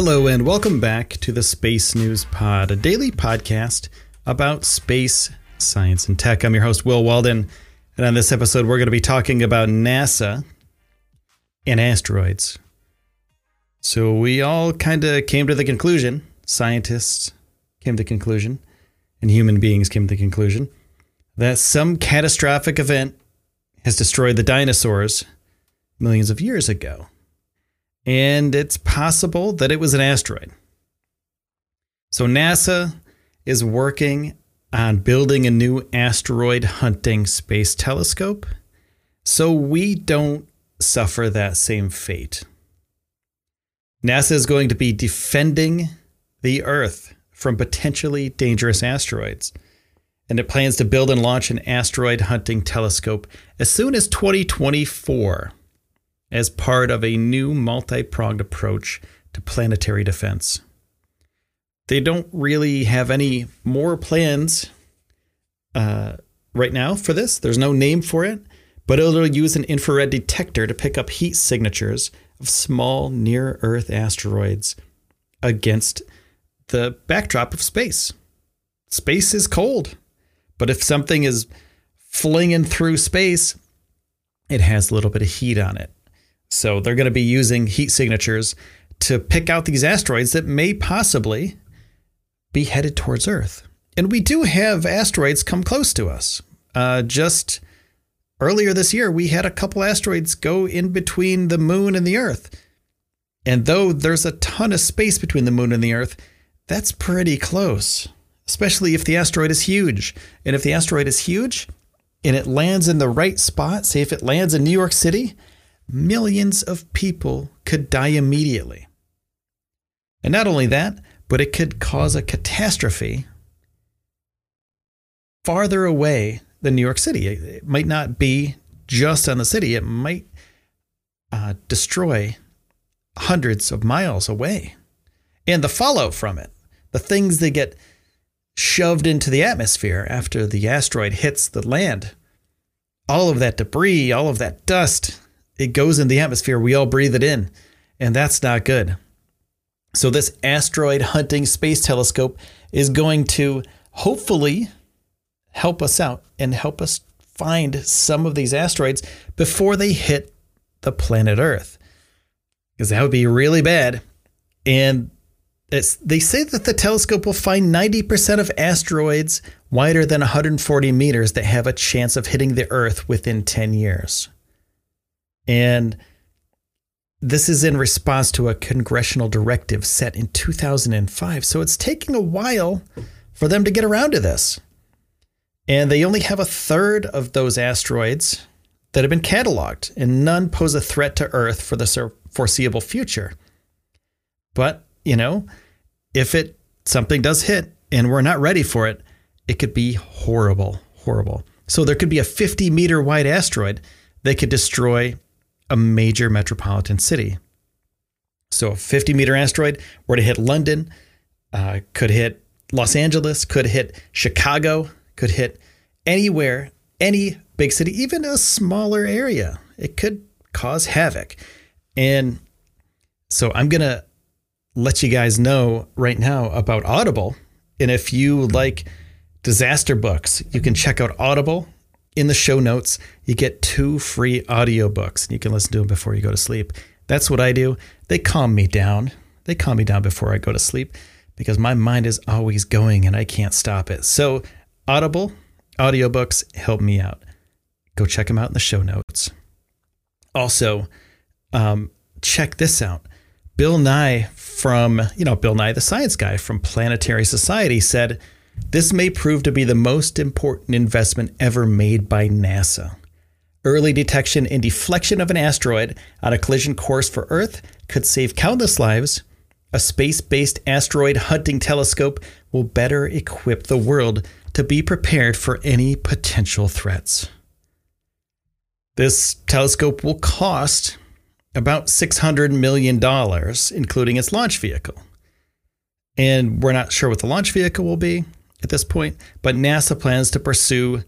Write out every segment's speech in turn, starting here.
Hello, and welcome back to the Space News Pod, a daily podcast about space, science, and tech. I'm your host, Will Walden, and on this episode, we're going to be talking about NASA and asteroids. So, we all kind of came to the conclusion, scientists came to the conclusion, and human beings came to the conclusion, that some catastrophic event has destroyed the dinosaurs millions of years ago and it's possible that it was an asteroid. So NASA is working on building a new asteroid hunting space telescope so we don't suffer that same fate. NASA is going to be defending the Earth from potentially dangerous asteroids. And it plans to build and launch an asteroid hunting telescope as soon as 2024 as part of a new multi pronged approach to planetary defense. They don't really have any more plans uh, right now for this. There's no name for it, but it'll use an infrared detector to pick up heat signatures of small near Earth asteroids against the backdrop of space. Space is cold, but if something is flinging through space, it has a little bit of heat on it. So they're going to be using heat signatures to pick out these asteroids that may possibly be headed towards Earth. And we do have asteroids come close to us. Uh, just earlier this year, we had a couple asteroids go in between the moon and the Earth. And though there's a ton of space between the moon and the Earth, that's pretty close, especially if the asteroid is huge. And if the asteroid is huge and it lands in the right spot, say if it lands in New York City, millions of people could die immediately. And not only that, but it could cause a catastrophe farther away than New York City. It might not be just on the city, it might uh, destroy hundreds of miles away. And the fallout from it, the things that get shoved into the atmosphere after the asteroid hits the land, all of that debris, all of that dust, it goes in the atmosphere. We all breathe it in, and that's not good. So, this asteroid hunting space telescope is going to hopefully help us out and help us find some of these asteroids before they hit the planet Earth. Because that would be really bad. And they say that the telescope will find 90% of asteroids wider than 140 meters that have a chance of hitting the Earth within 10 years. And this is in response to a congressional directive set in 2005. So it's taking a while for them to get around to this. And they only have a third of those asteroids that have been cataloged, and none pose a threat to Earth for the foreseeable future. But, you know, if it something does hit and we're not ready for it, it could be horrible, horrible. So there could be a 50 meter wide asteroid that could destroy a major metropolitan city. So a 50 meter asteroid were to hit London, uh, could hit Los Angeles, could hit Chicago, could hit anywhere, any big city, even a smaller area. It could cause havoc. And so I'm going to let you guys know right now about Audible. And if you like disaster books. You can check out Audible. In the show notes, you get two free audiobooks and you can listen to them before you go to sleep. That's what I do. They calm me down. They calm me down before I go to sleep because my mind is always going and I can't stop it. So, Audible audiobooks help me out. Go check them out in the show notes. Also, um, check this out. Bill Nye from, you know, Bill Nye, the science guy from Planetary Society said, this may prove to be the most important investment ever made by NASA. Early detection and deflection of an asteroid on a collision course for Earth could save countless lives. A space based asteroid hunting telescope will better equip the world to be prepared for any potential threats. This telescope will cost about $600 million, including its launch vehicle. And we're not sure what the launch vehicle will be at this point, but NASA plans to pursue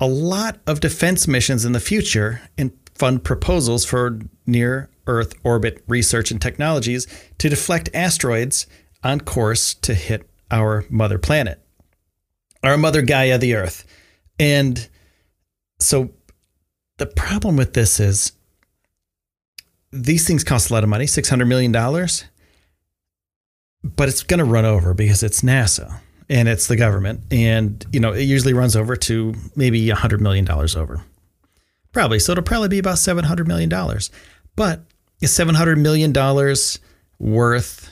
a lot of defense missions in the future and fund proposals for near Earth orbit research and technologies to deflect asteroids on course to hit our mother planet, our mother Gaia, the Earth. And so the problem with this is these things cost a lot of money $600 million, but it's going to run over because it's NASA and it's the government. And, you know, it usually runs over to maybe $100 million over. Probably. So it'll probably be about $700 million. But is $700 million worth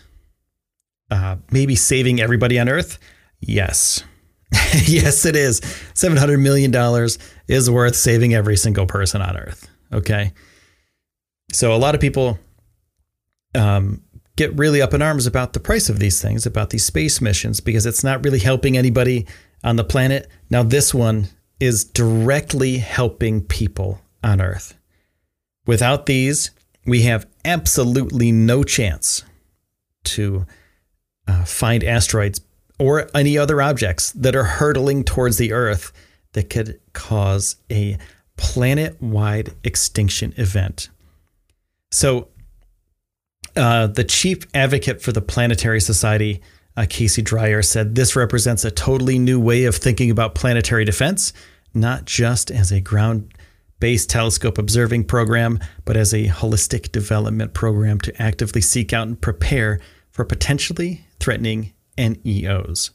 uh, maybe saving everybody on Earth? Yes. yes, it is. $700 million is worth saving every single person on Earth. Okay. So a lot of people um, get really up in arms about the price of these things, about these space missions, because it's not really helping anybody on the planet. Now, this one is directly helping people on Earth. Without these, we have absolutely no chance to uh, find asteroids or any other objects that are hurtling towards the Earth that could cause a planet wide extinction event. So, uh, the chief advocate for the Planetary Society, uh, Casey Dreyer, said this represents a totally new way of thinking about planetary defense, not just as a ground based telescope observing program, but as a holistic development program to actively seek out and prepare for potentially threatening NEOs.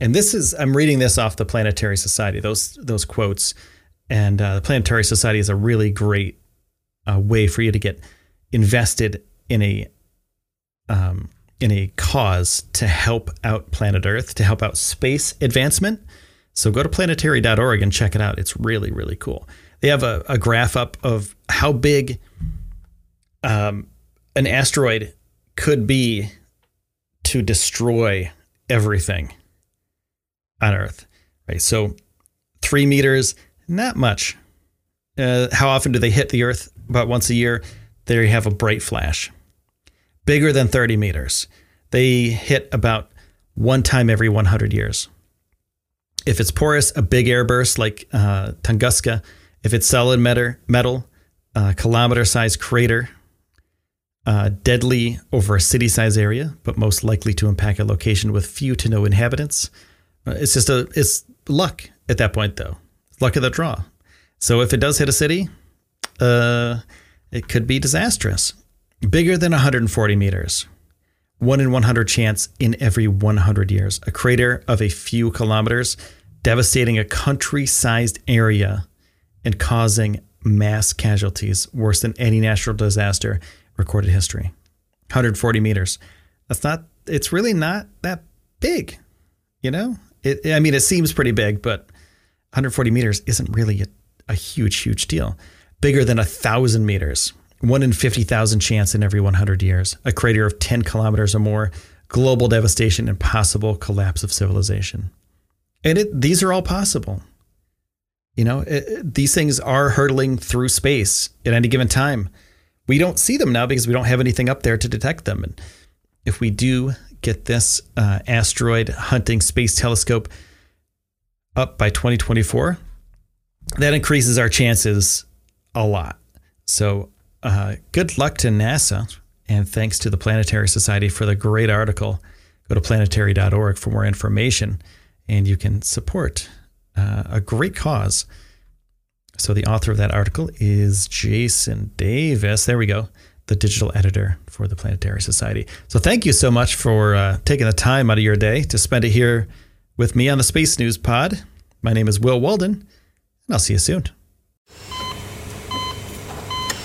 And this is, I'm reading this off the Planetary Society, those, those quotes. And uh, the Planetary Society is a really great uh, way for you to get invested in a um, in a cause to help out planet Earth, to help out space advancement. So go to planetary.org and check it out. It's really, really cool. They have a, a graph up of how big um, an asteroid could be to destroy everything on Earth. Right. So three meters, not much. Uh, how often do they hit the Earth? About once a year. There you have a bright flash bigger than 30 meters. They hit about one time every 100 years. If it's porous, a big airburst like uh, Tunguska. If it's solid metal, a kilometer sized crater, uh, deadly over a city size area, but most likely to impact a location with few to no inhabitants. Uh, it's just a it's luck at that point, though. Luck of the draw. So if it does hit a city, uh, it could be disastrous bigger than 140 meters, one in 100 chance in every 100 years, a crater of a few kilometers, devastating a country sized area and causing mass casualties worse than any natural disaster recorded history. 140 meters. That's not, it's really not that big, you know? It, I mean, it seems pretty big, but 140 meters isn't really a, a huge, huge deal. Bigger than a thousand meters one in 50,000 chance in every 100 years, a crater of 10 kilometers or more, global devastation, and possible collapse of civilization. And it, these are all possible. You know, it, these things are hurtling through space at any given time. We don't see them now because we don't have anything up there to detect them. And if we do get this uh, asteroid hunting space telescope up by 2024, that increases our chances a lot. So uh, good luck to NASA, and thanks to the Planetary Society for the great article. Go to planetary.org for more information. and you can support uh, a great cause. So, the author of that article is Jason Davis. There we go, the digital editor for the Planetary Society. So, thank you so much for uh, taking the time out of your day to spend it here with me on the Space News Pod. My name is Will Walden, and I'll see you soon.